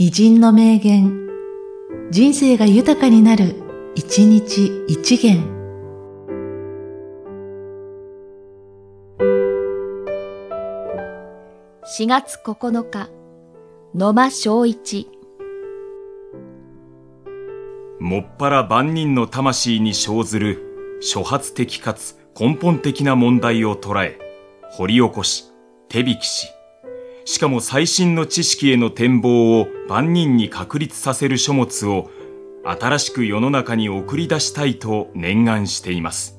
偉人の名言、人生が豊かになる、一日一元。4月9日、野間正一。もっぱら万人の魂に生ずる諸発的かつ根本的な問題を捉え、掘り起こし、手引きし、しかも最新の知識への展望を万人に確立させる書物を新しく世の中に送り出したいと念願しています。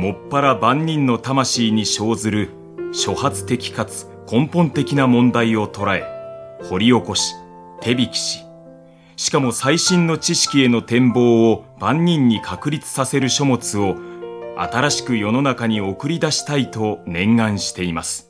もっぱら万人の魂に生ずる初発的かつ根本的な問題を捉え、掘り起こし、手引きし、しかも最新の知識への展望を万人に確立させる書物を新しく世の中に送り出したいと念願しています。